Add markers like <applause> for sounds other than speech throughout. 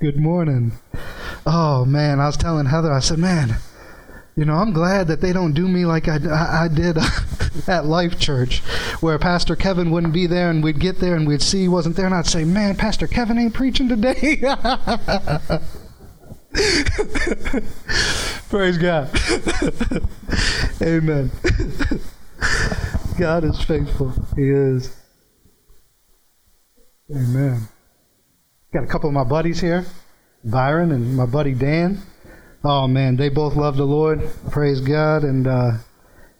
Good morning. Oh man, I was telling Heather, I said, man, you know, I'm glad that they don't do me like I, I, I did <laughs> at Life Church, where Pastor Kevin wouldn't be there and we'd get there and we'd see he wasn't there and I'd say, man, Pastor Kevin ain't preaching today. <laughs> Praise God. <laughs> Amen. God is faithful. He is. Amen. Got a couple of my buddies here, Byron and my buddy Dan. Oh man, they both love the Lord. Praise God, and uh,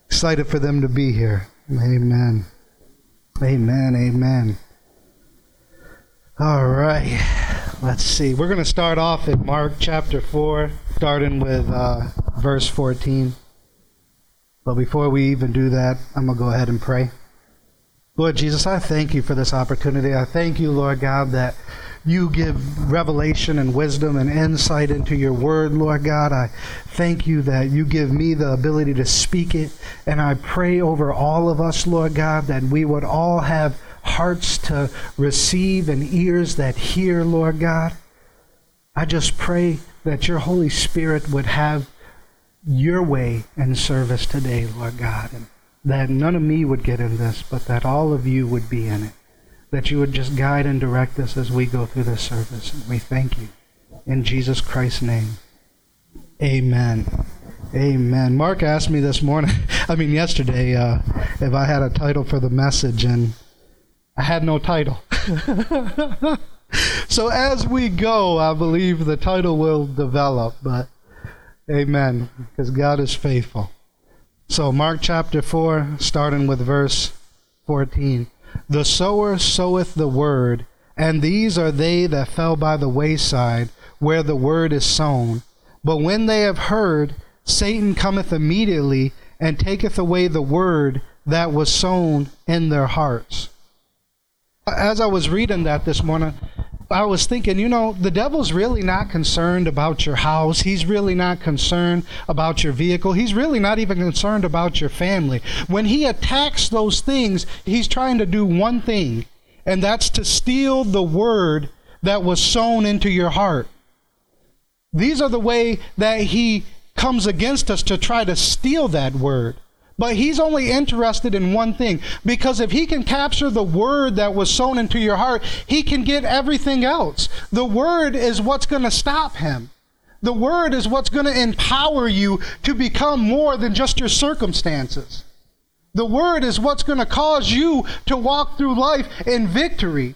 excited for them to be here. Amen. Amen. Amen. All right. Let's see. We're going to start off in Mark chapter 4, starting with uh, verse 14. But before we even do that, I'm going to go ahead and pray. Lord Jesus, I thank you for this opportunity. I thank you, Lord God, that you give revelation and wisdom and insight into your word, Lord God. I thank you that you give me the ability to speak it. And I pray over all of us, Lord God, that we would all have hearts to receive and ears that hear, Lord God. I just pray that your Holy Spirit would have your way in service today, Lord God, and that none of me would get in this, but that all of you would be in it that you would just guide and direct us as we go through this service. And we thank you. In Jesus Christ's name. Amen. Amen. Mark asked me this morning, <laughs> I mean, yesterday, uh, if I had a title for the message, and I had no title. <laughs> so as we go, I believe the title will develop, but amen, because God is faithful. So, Mark chapter 4, starting with verse 14. The sower soweth the word, and these are they that fell by the wayside, where the word is sown. But when they have heard, Satan cometh immediately and taketh away the word that was sown in their hearts. As I was reading that this morning, I was thinking, you know, the devil's really not concerned about your house. He's really not concerned about your vehicle. He's really not even concerned about your family. When he attacks those things, he's trying to do one thing, and that's to steal the word that was sown into your heart. These are the way that he comes against us to try to steal that word. But he's only interested in one thing. Because if he can capture the word that was sown into your heart, he can get everything else. The word is what's going to stop him. The word is what's going to empower you to become more than just your circumstances. The word is what's going to cause you to walk through life in victory.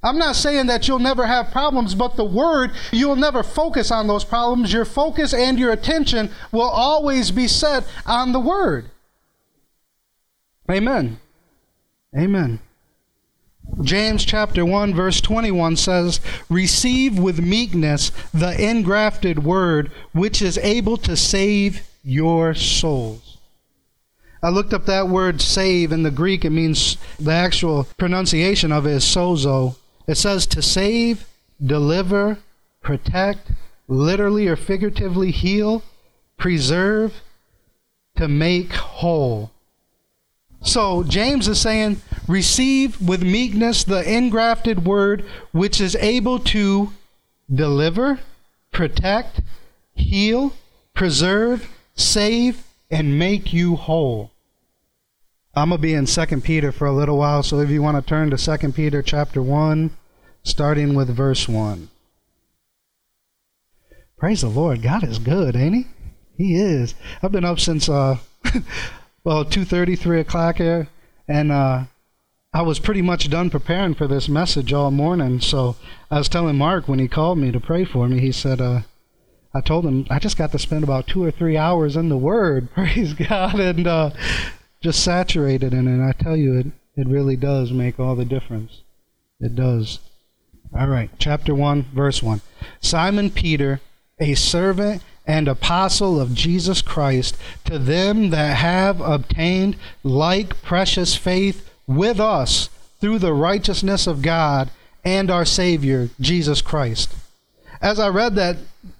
I'm not saying that you'll never have problems, but the word, you'll never focus on those problems. Your focus and your attention will always be set on the word. Amen. Amen. James chapter 1 verse 21 says, "Receive with meekness the engrafted word which is able to save your souls." I looked up that word save in the Greek. It means the actual pronunciation of it is sozo. It says to save, deliver, protect, literally or figuratively heal, preserve, to make whole. So James is saying, receive with meekness the engrafted word which is able to deliver, protect, heal, preserve, save, and make you whole. I'm going to be in 2 Peter for a little while, so if you want to turn to 2 Peter chapter 1, starting with verse 1. Praise the Lord. God is good, ain't he? He is. I've been up since uh <laughs> well, 2.30, 3 o'clock here, and uh, I was pretty much done preparing for this message all morning. So I was telling Mark when he called me to pray for me, he said, uh, I told him I just got to spend about two or three hours in the Word, <laughs> praise God, and uh, just saturated in it. I tell you, it, it really does make all the difference. It does. All right, chapter 1, verse 1. Simon Peter, a servant and apostle of Jesus Christ to them that have obtained like precious faith with us through the righteousness of God and our Savior, Jesus Christ. As I read that,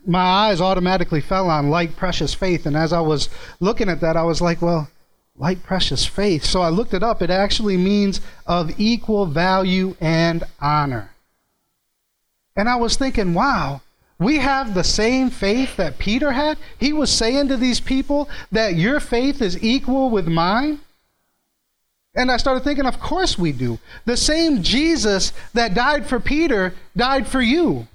my eyes automatically fell on like precious faith. And as I was looking at that, I was like, well, like precious faith. So I looked it up. It actually means of equal value and honor. And I was thinking, wow, we have the same faith that Peter had. He was saying to these people that your faith is equal with mine. And I started thinking, of course we do. The same Jesus that died for Peter died for you.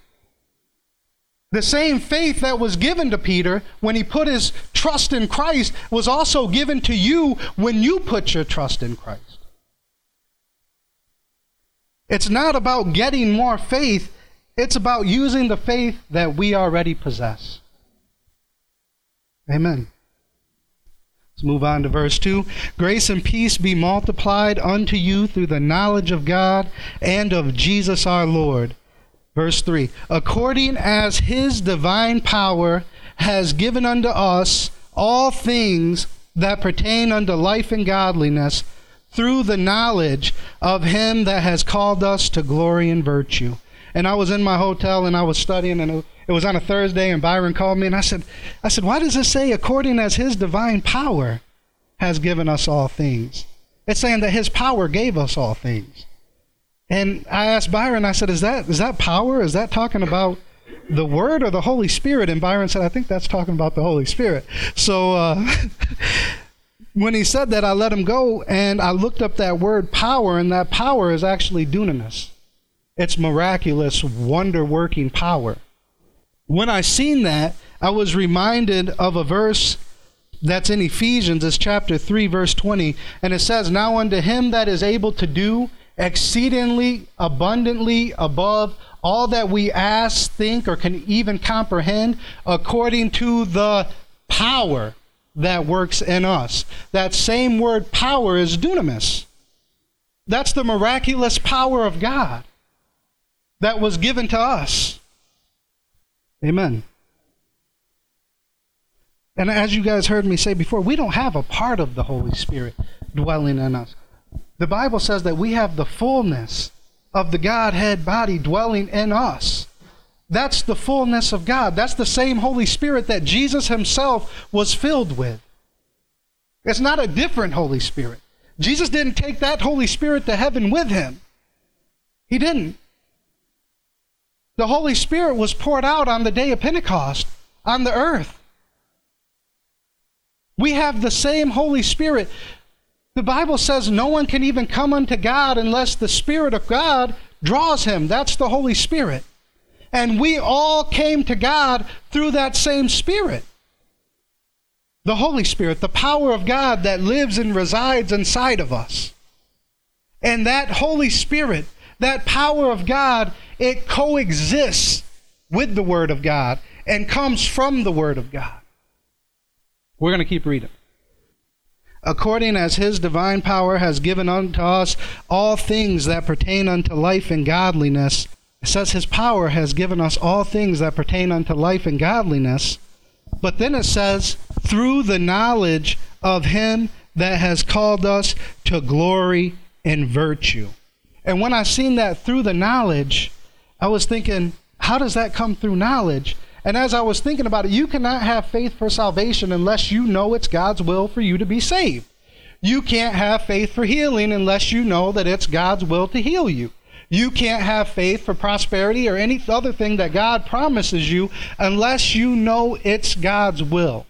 The same faith that was given to Peter when he put his trust in Christ was also given to you when you put your trust in Christ. It's not about getting more faith, it's about using the faith that we already possess. Amen. Let's move on to verse 2. Grace and peace be multiplied unto you through the knowledge of God and of Jesus our Lord. Verse 3 According as his divine power has given unto us all things that pertain unto life and godliness through the knowledge of him that has called us to glory and virtue and I was in my hotel and I was studying, and it was on a Thursday, and Byron called me, and I said, I said, why does it say, according as His divine power has given us all things? It's saying that His power gave us all things. And I asked Byron, I said, is that is that power? Is that talking about the Word or the Holy Spirit? And Byron said, I think that's talking about the Holy Spirit. So. Uh, <laughs> when he said that, I let him go and I looked up that word power, and that power is actually dunamis its miraculous, wonder working power. When I seen that, I was reminded of a verse that's in Ephesians, it's chapter 3, verse 20, and it says, Now unto him that is able to do exceedingly abundantly above all that we ask, think, or can even comprehend, according to the power that works in us. That same word power is dunamis. That's the miraculous power of God that was given to us. Amen. And as you guys heard me say before, we don't have a part of the Holy Spirit dwelling in us. The Bible says that we have the fullness of the Godhead body dwelling in us. That's the fullness of God. That's the same Holy Spirit that Jesus himself was filled with. It's not a different Holy Spirit. Jesus didn't take that Holy Spirit to heaven with him. He didn't. The Holy Spirit was poured out on the day of Pentecost on the earth. We have the same Holy Spirit. The Bible says no one can even come unto God unless the Spirit of God draws him. That's the Holy Spirit. And we all came to God through that same Spirit. The Holy Spirit, the power of God that lives and resides inside of us. And that Holy Spirit, that power of God it coexists with the Word of God and comes from the Word of God. We're going to keep reading. According as his divine power has given unto us all things that pertain unto life and godliness, it says his power has given us all things that pertain unto life and godliness. But then it says, through the knowledge of him that has called us to glory and virtue. And when I seen that through the knowledge, I was thinking, how does that come through knowledge? And as I was thinking about it, you cannot have faith for salvation unless you know it's God's will for you to be saved. You can't have faith for healing unless you know that it's God's will to heal you. You can't have faith for prosperity or any other thing that God promises you unless you know it's God's will.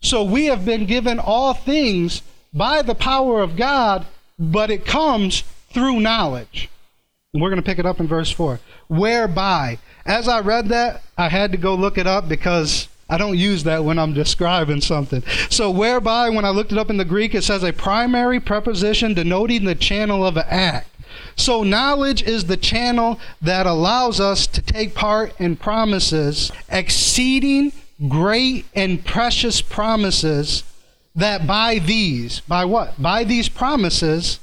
So we have been given all things by the power of God, but it comes through knowledge. We're going to pick it up in verse 4. Whereby. As I read that, I had to go look it up because I don't use that when I'm describing something. So, whereby, when I looked it up in the Greek, it says a primary preposition denoting the channel of an act. So, knowledge is the channel that allows us to take part in promises, exceeding great and precious promises, that by these, by what? By these promises,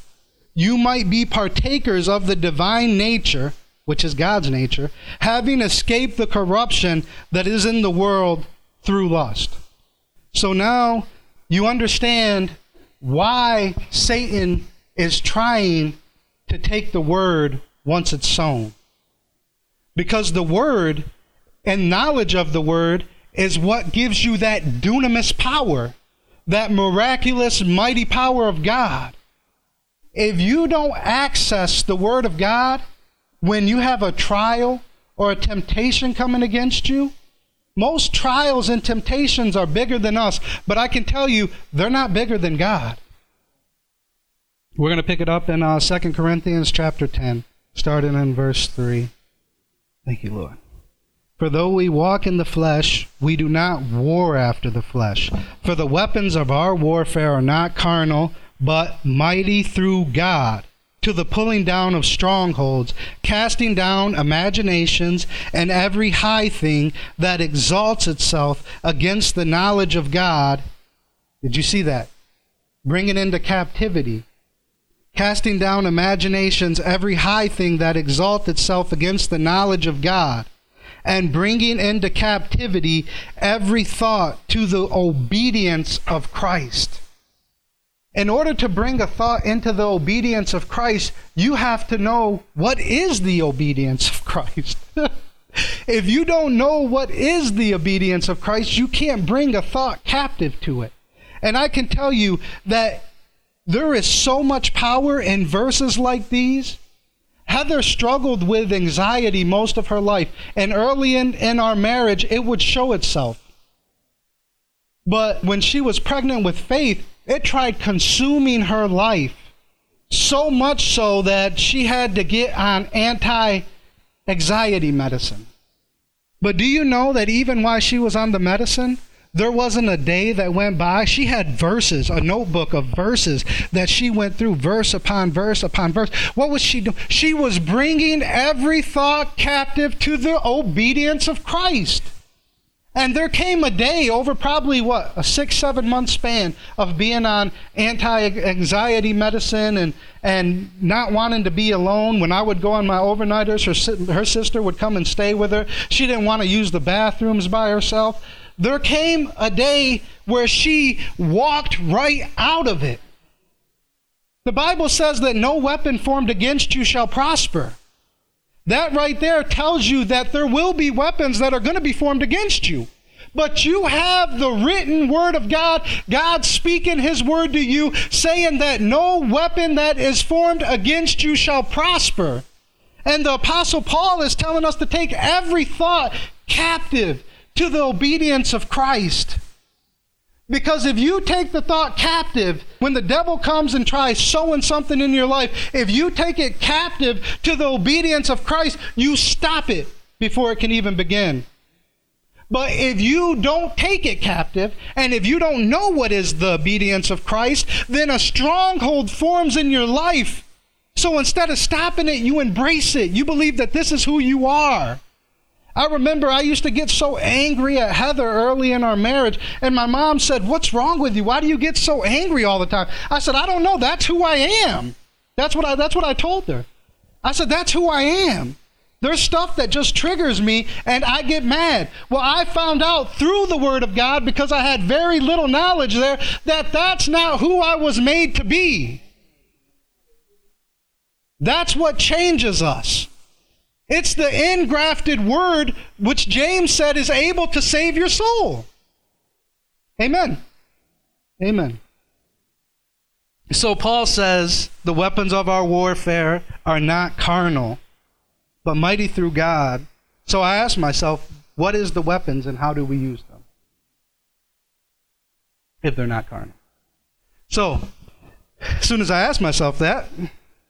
you might be partakers of the divine nature, which is God's nature, having escaped the corruption that is in the world through lust. So now you understand why Satan is trying to take the word once it's sown. Because the word and knowledge of the word is what gives you that dunamis power, that miraculous, mighty power of God if you don't access the Word of God when you have a trial or a temptation coming against you, most trials and temptations are bigger than us, but I can tell you they're not bigger than God. We're going to pick it up in uh, 2 Corinthians chapter 10, starting in verse 3. Thank you, Lord. For though we walk in the flesh, we do not war after the flesh. For the weapons of our warfare are not carnal, but mighty through God to the pulling down of strongholds, casting down imaginations and every high thing that exalts itself against the knowledge of God. Did you see that? Bringing into captivity. Casting down imaginations, every high thing that exalts itself against the knowledge of God, and bringing into captivity every thought to the obedience of Christ in order to bring a thought into the obedience of Christ, you have to know what is the obedience of Christ. <laughs> if you don't know what is the obedience of Christ, you can't bring a thought captive to it. And I can tell you that there is so much power in verses like these. Heather struggled with anxiety most of her life, and early in, in our marriage, it would show itself. But when she was pregnant with faith, it tried consuming her life. So much so that she had to get on anti anxiety medicine. But do you know that even while she was on the medicine, there wasn't a day that went by. She had verses, a notebook of verses that she went through, verse upon verse upon verse. What was she doing? She was bringing every thought captive to the obedience of Christ. And there came a day over probably what, a six, seven month span of being on anti anxiety medicine and, and not wanting to be alone. When I would go on my overnighters, her, her sister would come and stay with her. She didn't want to use the bathrooms by herself. There came a day where she walked right out of it. The Bible says that no weapon formed against you shall prosper. That right there tells you that there will be weapons that are going to be formed against you. But you have the written word of God, God speaking his word to you, saying that no weapon that is formed against you shall prosper. And the Apostle Paul is telling us to take every thought captive to the obedience of Christ. Because if you take the thought captive, when the devil comes and tries sowing something in your life, if you take it captive to the obedience of Christ, you stop it before it can even begin. But if you don't take it captive, and if you don't know what is the obedience of Christ, then a stronghold forms in your life. So instead of stopping it, you embrace it. You believe that this is who you are. I remember I used to get so angry at Heather early in our marriage, and my mom said, What's wrong with you? Why do you get so angry all the time? I said, I don't know. That's who I am. That's what I, that's what I told her. I said, That's who I am. There's stuff that just triggers me and I get mad. Well, I found out through the Word of God, because I had very little knowledge there, that that's not who I was made to be. That's what changes us. It's the engrafted word which James said is able to save your soul. Amen. Amen. So Paul says the weapons of our warfare are not carnal, but mighty through God. So I ask myself, what is the weapons and how do we use them? If they're not carnal. So, as soon as I ask myself that,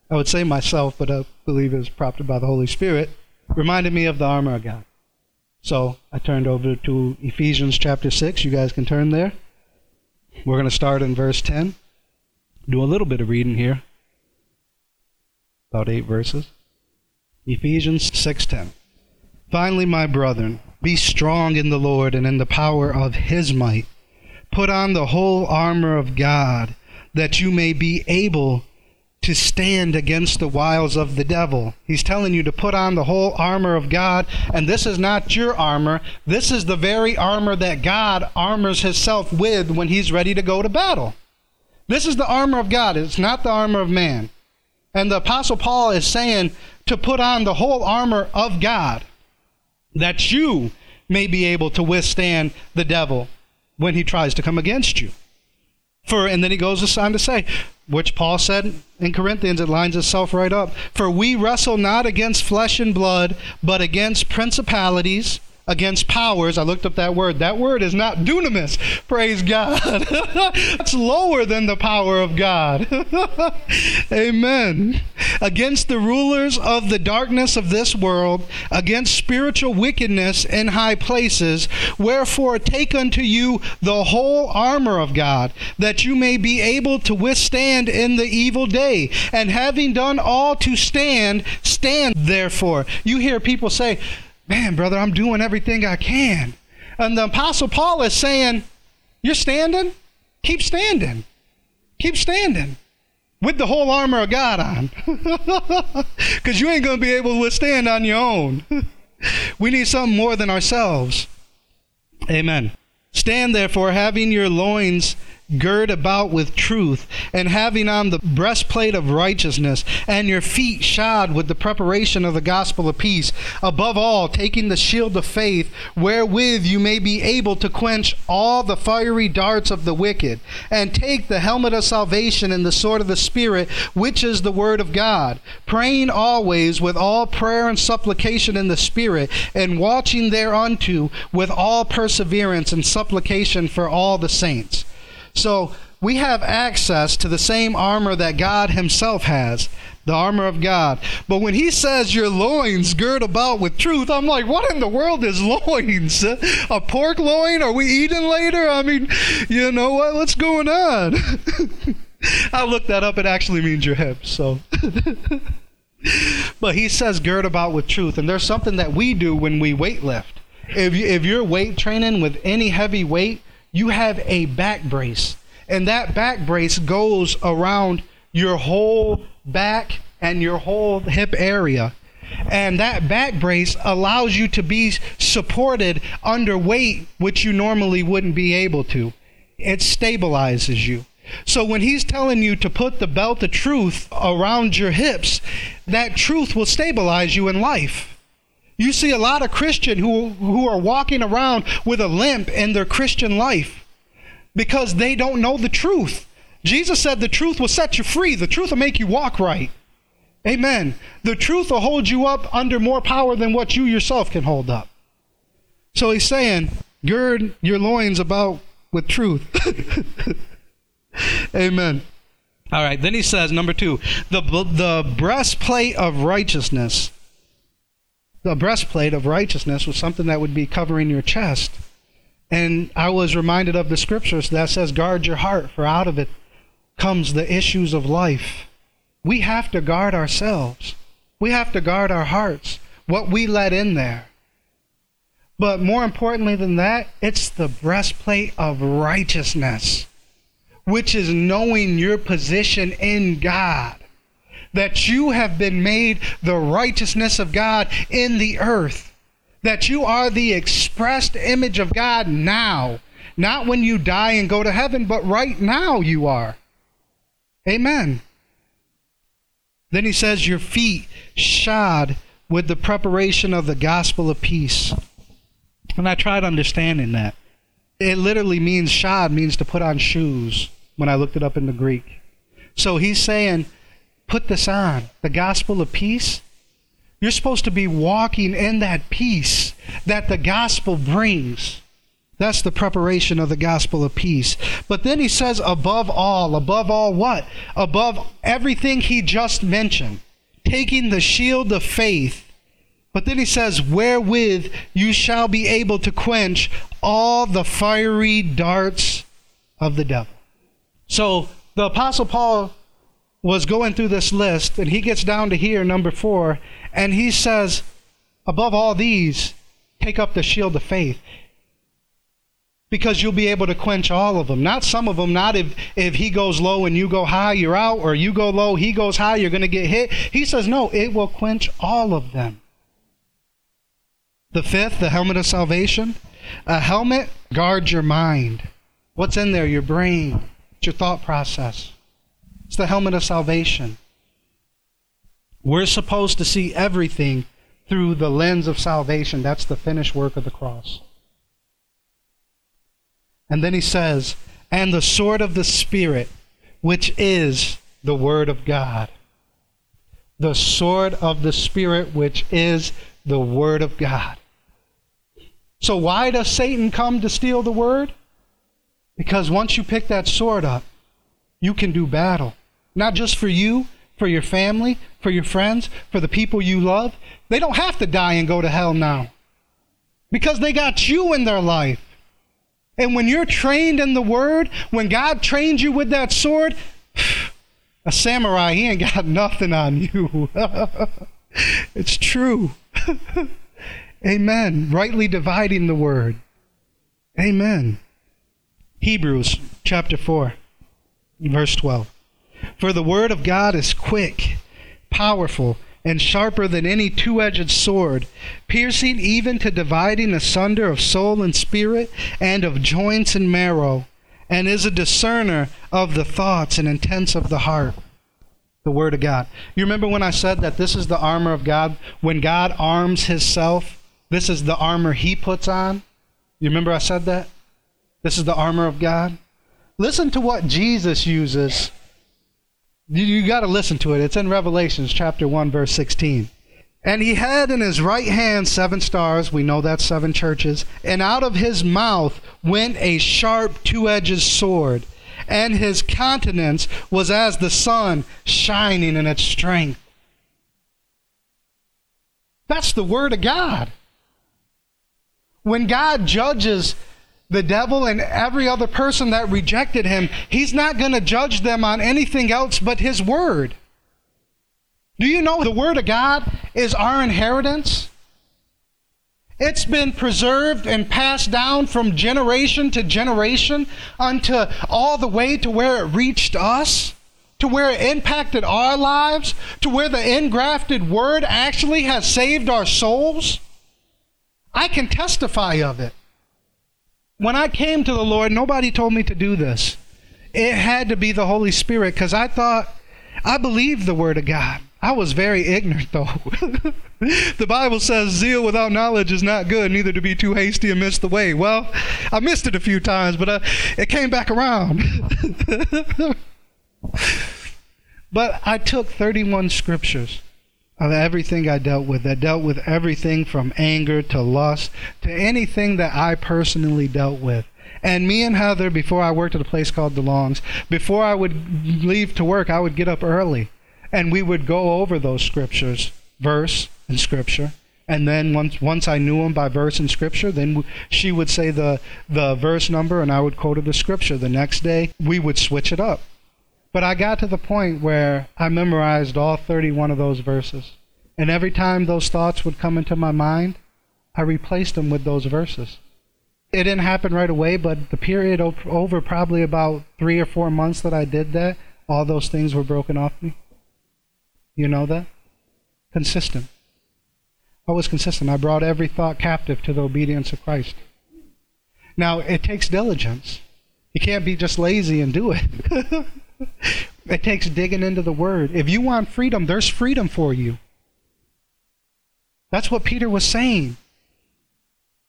I would say myself, but I believe it was prompted by the Holy Spirit, reminded me of the armor of God. So I turned over to Ephesians chapter 6. You guys can turn there. We're going to start in verse 10. Do a little bit of reading here. About eight verses. Ephesians 6:10. Finally, my brethren, be strong in the Lord and in the power of his might. Put on the whole armor of God, that you may be able to stand against the wiles of the devil. He's telling you to put on the whole armor of God, and this is not your armor. This is the very armor that God armors himself with when he's ready to go to battle. This is the armor of God, it's not the armor of man. And the Apostle Paul is saying to put on the whole armor of God that you may be able to withstand the devil when he tries to come against you. For and then he goes on to say, which Paul said in Corinthians, it lines itself right up. For we wrestle not against flesh and blood, but against principalities, against powers. I looked up that word. That word is not dunamis. Praise God. <laughs> It's lower than the power of God. <laughs> Amen. Against the rulers of the darkness of this world, against spiritual wickedness in high places. Wherefore, take unto you the whole armor of God, that you may be able to withstand in the evil day. And having done all to stand, stand therefore. You hear people say, man, brother, I'm doing everything I can. And the Apostle Paul is saying, You're standing? Keep standing. Keep standing with the whole armor of God on. <laughs> Because you ain't going to be able to withstand on your own. <laughs> we need something more than ourselves. Amen. Stand therefore, having your loins gird about with truth, and having on the breastplate of righteousness, and your feet shod with the preparation of the gospel of peace. Above all, taking the shield of faith, wherewith you may be able to quench all the fiery darts of the wicked, and take the helmet of salvation and the sword of the Spirit, which is the word of God, praying always with all prayer and supplication in the Spirit, and watching thereunto with all perseverance and supplication for all the saints. So we have access to the same armor that God Himself has, the armor of God. But when He says your loins gird about with truth, I'm like, what in the world is loins? A pork loin? Are we eating later? I mean, you know what? What's going on? <laughs> I looked that up. It actually means your hips. So. <laughs> but he says gird about with truth. And there's something that we do when we weight lift. If, you, if you're weight training with any heavy weight, you have a back brace. And that back brace goes around your whole back and your whole hip area. And that back brace allows you to be supported under weight, which you normally wouldn't be able to. It stabilizes you. So when he's telling you to put the belt of truth around your hips, that truth will stabilize you in life. You see a lot of Christian who, who are walking around with a limp in their Christian life because they don't know the truth. Jesus said the truth will set you free. The truth will make you walk right. Amen. The truth will hold you up under more power than what you yourself can hold up. So he's saying, gird your loins about with truth. <laughs> Amen. All right. Then he says, number two, the, the breastplate of righteousness the breastplate of righteousness was something that would be covering your chest. And I was reminded of the scriptures that says, guard your heart, for out of it comes the issues of life. We have to guard ourselves. We have to guard our hearts, what we let in there. But more importantly than that, it's the breastplate of righteousness, which is knowing your position in God that you have been made the righteousness of God in the earth, that you are the expressed image of God now, not when you die and go to heaven, but right now you are. Amen. Then he says, Your feet shod with the preparation of the gospel of peace. And I tried understanding that. It literally means shod means to put on shoes when I looked it up in the Greek. So he's saying, put this on the gospel of peace. You're supposed to be walking in that peace that the gospel brings. That's the preparation of the gospel of peace. But then he says, above all, above all what? Above everything he just mentioned, taking the shield of faith. But then he says, wherewith you shall be able to quench all the fiery darts of the devil. So the Apostle Paul was going through this list, and he gets down to here, number four, and he says, above all these, take up the shield of faith. Because you'll be able to quench all of them. Not some of them, not if, if he goes low and you go high, you're out, or you go low, he goes high, you're going to get hit. He says, no, it will quench all of them. The fifth, the helmet of salvation. A helmet guards your mind. What's in there? Your brain, it's your thought process. It's the helmet of salvation. We're supposed to see everything through the lens of salvation. That's the finished work of the cross. And then he says, and the sword of the Spirit, which is the Word of God. The sword of the Spirit, which is the Word of God. So, why does Satan come to steal the Word? Because once you pick that sword up, you can do battle. Not just for you, for your family, for your friends, for the people you love. They don't have to die and go to hell now because they got you in their life. And when you're trained in the Word, when God trains you with that sword, <sighs> a samurai, he ain't got <laughs> nothing on you. <laughs> it's true. <laughs> Amen. Rightly dividing the Word. Amen. Hebrews chapter 4, verse 12. For the Word of God is quick, powerful, and sharper than any two edged sword, piercing even to dividing asunder of soul and spirit, and of joints and marrow, and is a discerner of the thoughts and intents of the heart. The Word of God. You remember when I said that this is the armor of God? When God arms Himself, this is the armor He puts on? You remember I said that? This is the armor of God? Listen to what Jesus uses you, you got to listen to it. It's in Revelations chapter 1, verse 16. And he had in his right hand seven stars. We know that's seven churches. And out of his mouth went a sharp two edged sword. And his countenance was as the sun shining in its strength. That's the word of God. When God judges the devil and every other person that rejected him, he's not going to judge them on anything else but his word. Do you know the word of God is our inheritance? It's been preserved and passed down from generation to generation unto all the way to where it reached us, to where it impacted our lives, to where the engrafted word actually has saved our souls. I can testify of it. When I came to the Lord, nobody told me to do this. It had to be the Holy Spirit because I thought, I believed the Word of God. I was very ignorant, though. <laughs> the Bible says zeal without knowledge is not good, neither to be too hasty and miss the way. Well, I missed it a few times, but uh, it came back around. <laughs> but I took 31 scriptures of everything I dealt with. I dealt with everything from anger to lust to anything that I personally dealt with. And me and Heather, before I worked at a place called DeLong's, before I would leave to work, I would get up early and we would go over those scriptures, verse and scripture. And then once once I knew them by verse and scripture, then she would say the the verse number and I would quote her the scripture. The next day we would switch it up. But I got to the point where I memorized all 31 of those verses. And every time those thoughts would come into my mind, I replaced them with those verses. It didn't happen right away, but the period over probably about three or four months that I did that, all those things were broken off me. You know that? Consistent. I was consistent. I brought every thought captive to the obedience of Christ. Now, it takes diligence. You can't be just lazy and do it. <laughs> <laughs> it takes digging into the Word. If you want freedom, there's freedom for you. That's what Peter was saying.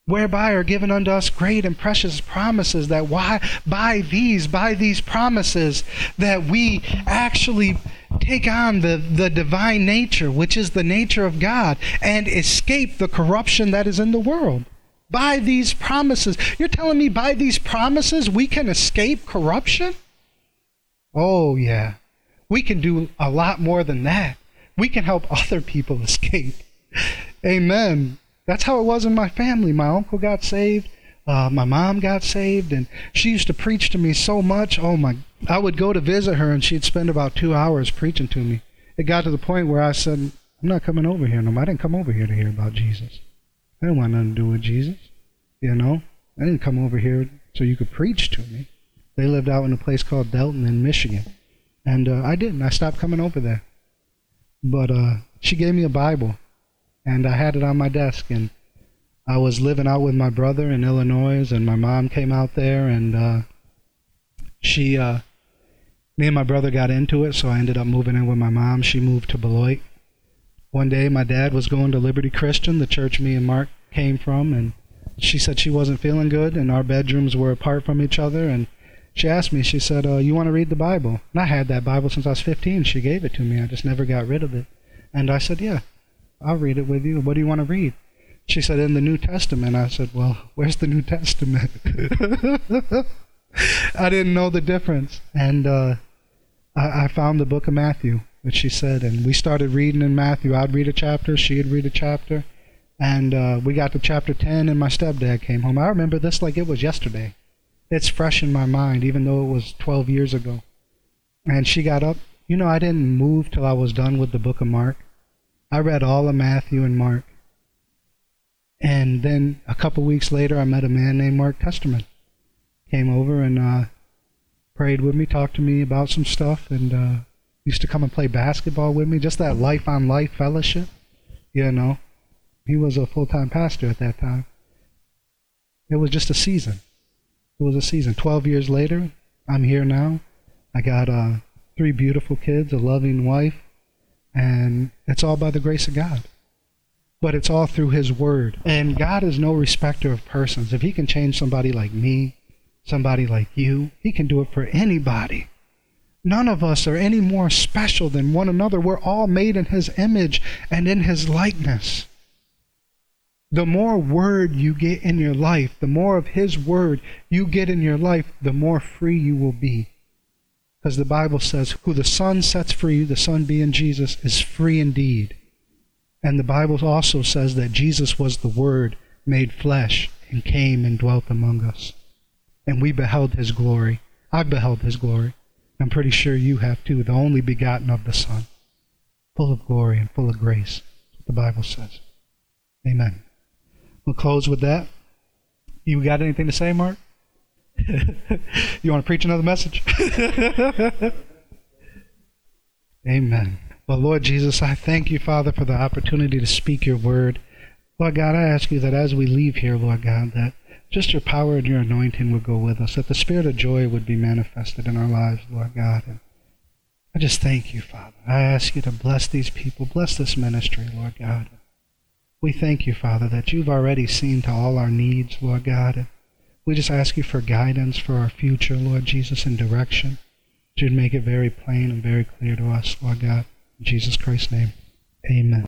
Whereby are given unto us great and precious promises, that why by these, by these promises, that we actually take on the, the divine nature, which is the nature of God, and escape the corruption that is in the world. By these promises. You're telling me by these promises we can escape corruption? Oh, yeah. We can do a lot more than that. We can help <laughs> other people escape. Amen. That's how it was in my family. My uncle got saved. Uh, my mom got saved, and she used to preach to me so much. Oh my! I would go to visit her, and she'd spend about two hours preaching to me. It got to the point where I said, "I'm not coming over here no more. I didn't come over here to hear about Jesus. I didn't want nothing to do with Jesus. You know, I didn't come over here so you could preach to me." They lived out in a place called Delton in Michigan, and uh, I didn't. I stopped coming over there. But uh, she gave me a Bible, and I had it on my desk, and I was living out with my brother in Illinois, and my mom came out there, and uh, she, uh, me and my brother got into it, so I ended up moving in with my mom. She moved to Beloit. One day, my dad was going to Liberty Christian, the church me and Mark came from, and she said she wasn't feeling good, and our bedrooms were apart from each other, and she asked me, she said, uh, You want to read the Bible? And I had that Bible since I was 15. She gave it to me. I just never got rid of it. And I said, Yeah, I'll read it with you. What do you want to read? She said, In the New Testament. I said, Well, <laughs> where's the New Testament? <laughs> I didn't know the difference. And uh, I, I found the book of Matthew, which she said, and we started reading in Matthew. I'd read a chapter, she'd read a chapter. And uh, we got to chapter 10, and my stepdad came home. I remember this like it was yesterday. It's fresh in my mind, even though it was 12 years ago. And she got up. You know, I didn't move till I was done with the book of Mark. I read all of Matthew and Mark. And then a couple weeks later, I met a man named Mark Custerman. Came over and uh, prayed with me, talked to me about some stuff, and uh, used to come and play basketball with me. Just that life on life fellowship, you know. He was a full time pastor at that time. It was just a season. It was a season. Twelve years later, I'm here now. I got uh, three beautiful kids, a loving wife, and it's all by the grace of God. But it's all through His Word. And God is no respecter of persons. If He can change somebody like me, somebody like you, He can do it for anybody. None of us are any more special than one another. We're all made in His image and in His likeness. The more word you get in your life, the more of His word you get in your life, the more free you will be. Because the Bible says, Who the Son sets free, the Son being Jesus, is free indeed. And the Bible also says that Jesus was the Word made flesh and came and dwelt among us. And we beheld His glory. I've beheld His glory. I'm pretty sure you have too, the only begotten of the Son, full of glory and full of grace. the Bible says. Amen. We'll close with that. You got anything to say, Mark? <laughs> you want to preach another message? <laughs> Amen. Well, Lord Jesus, I thank you, Father, for the opportunity to speak your word. Lord God, I ask you that as we leave here, Lord God, that just your power and your anointing would go with us, that the spirit of joy would be manifested in our lives, Lord God. And I just thank you, Father. I ask you to bless these people, bless this ministry, Lord God. We thank you, Father, that you've already seen to all our needs, Lord God. We just ask you for guidance for our future, Lord Jesus, and direction. You'd make it very plain and very clear to us, Lord God. In Jesus Christ's name, amen.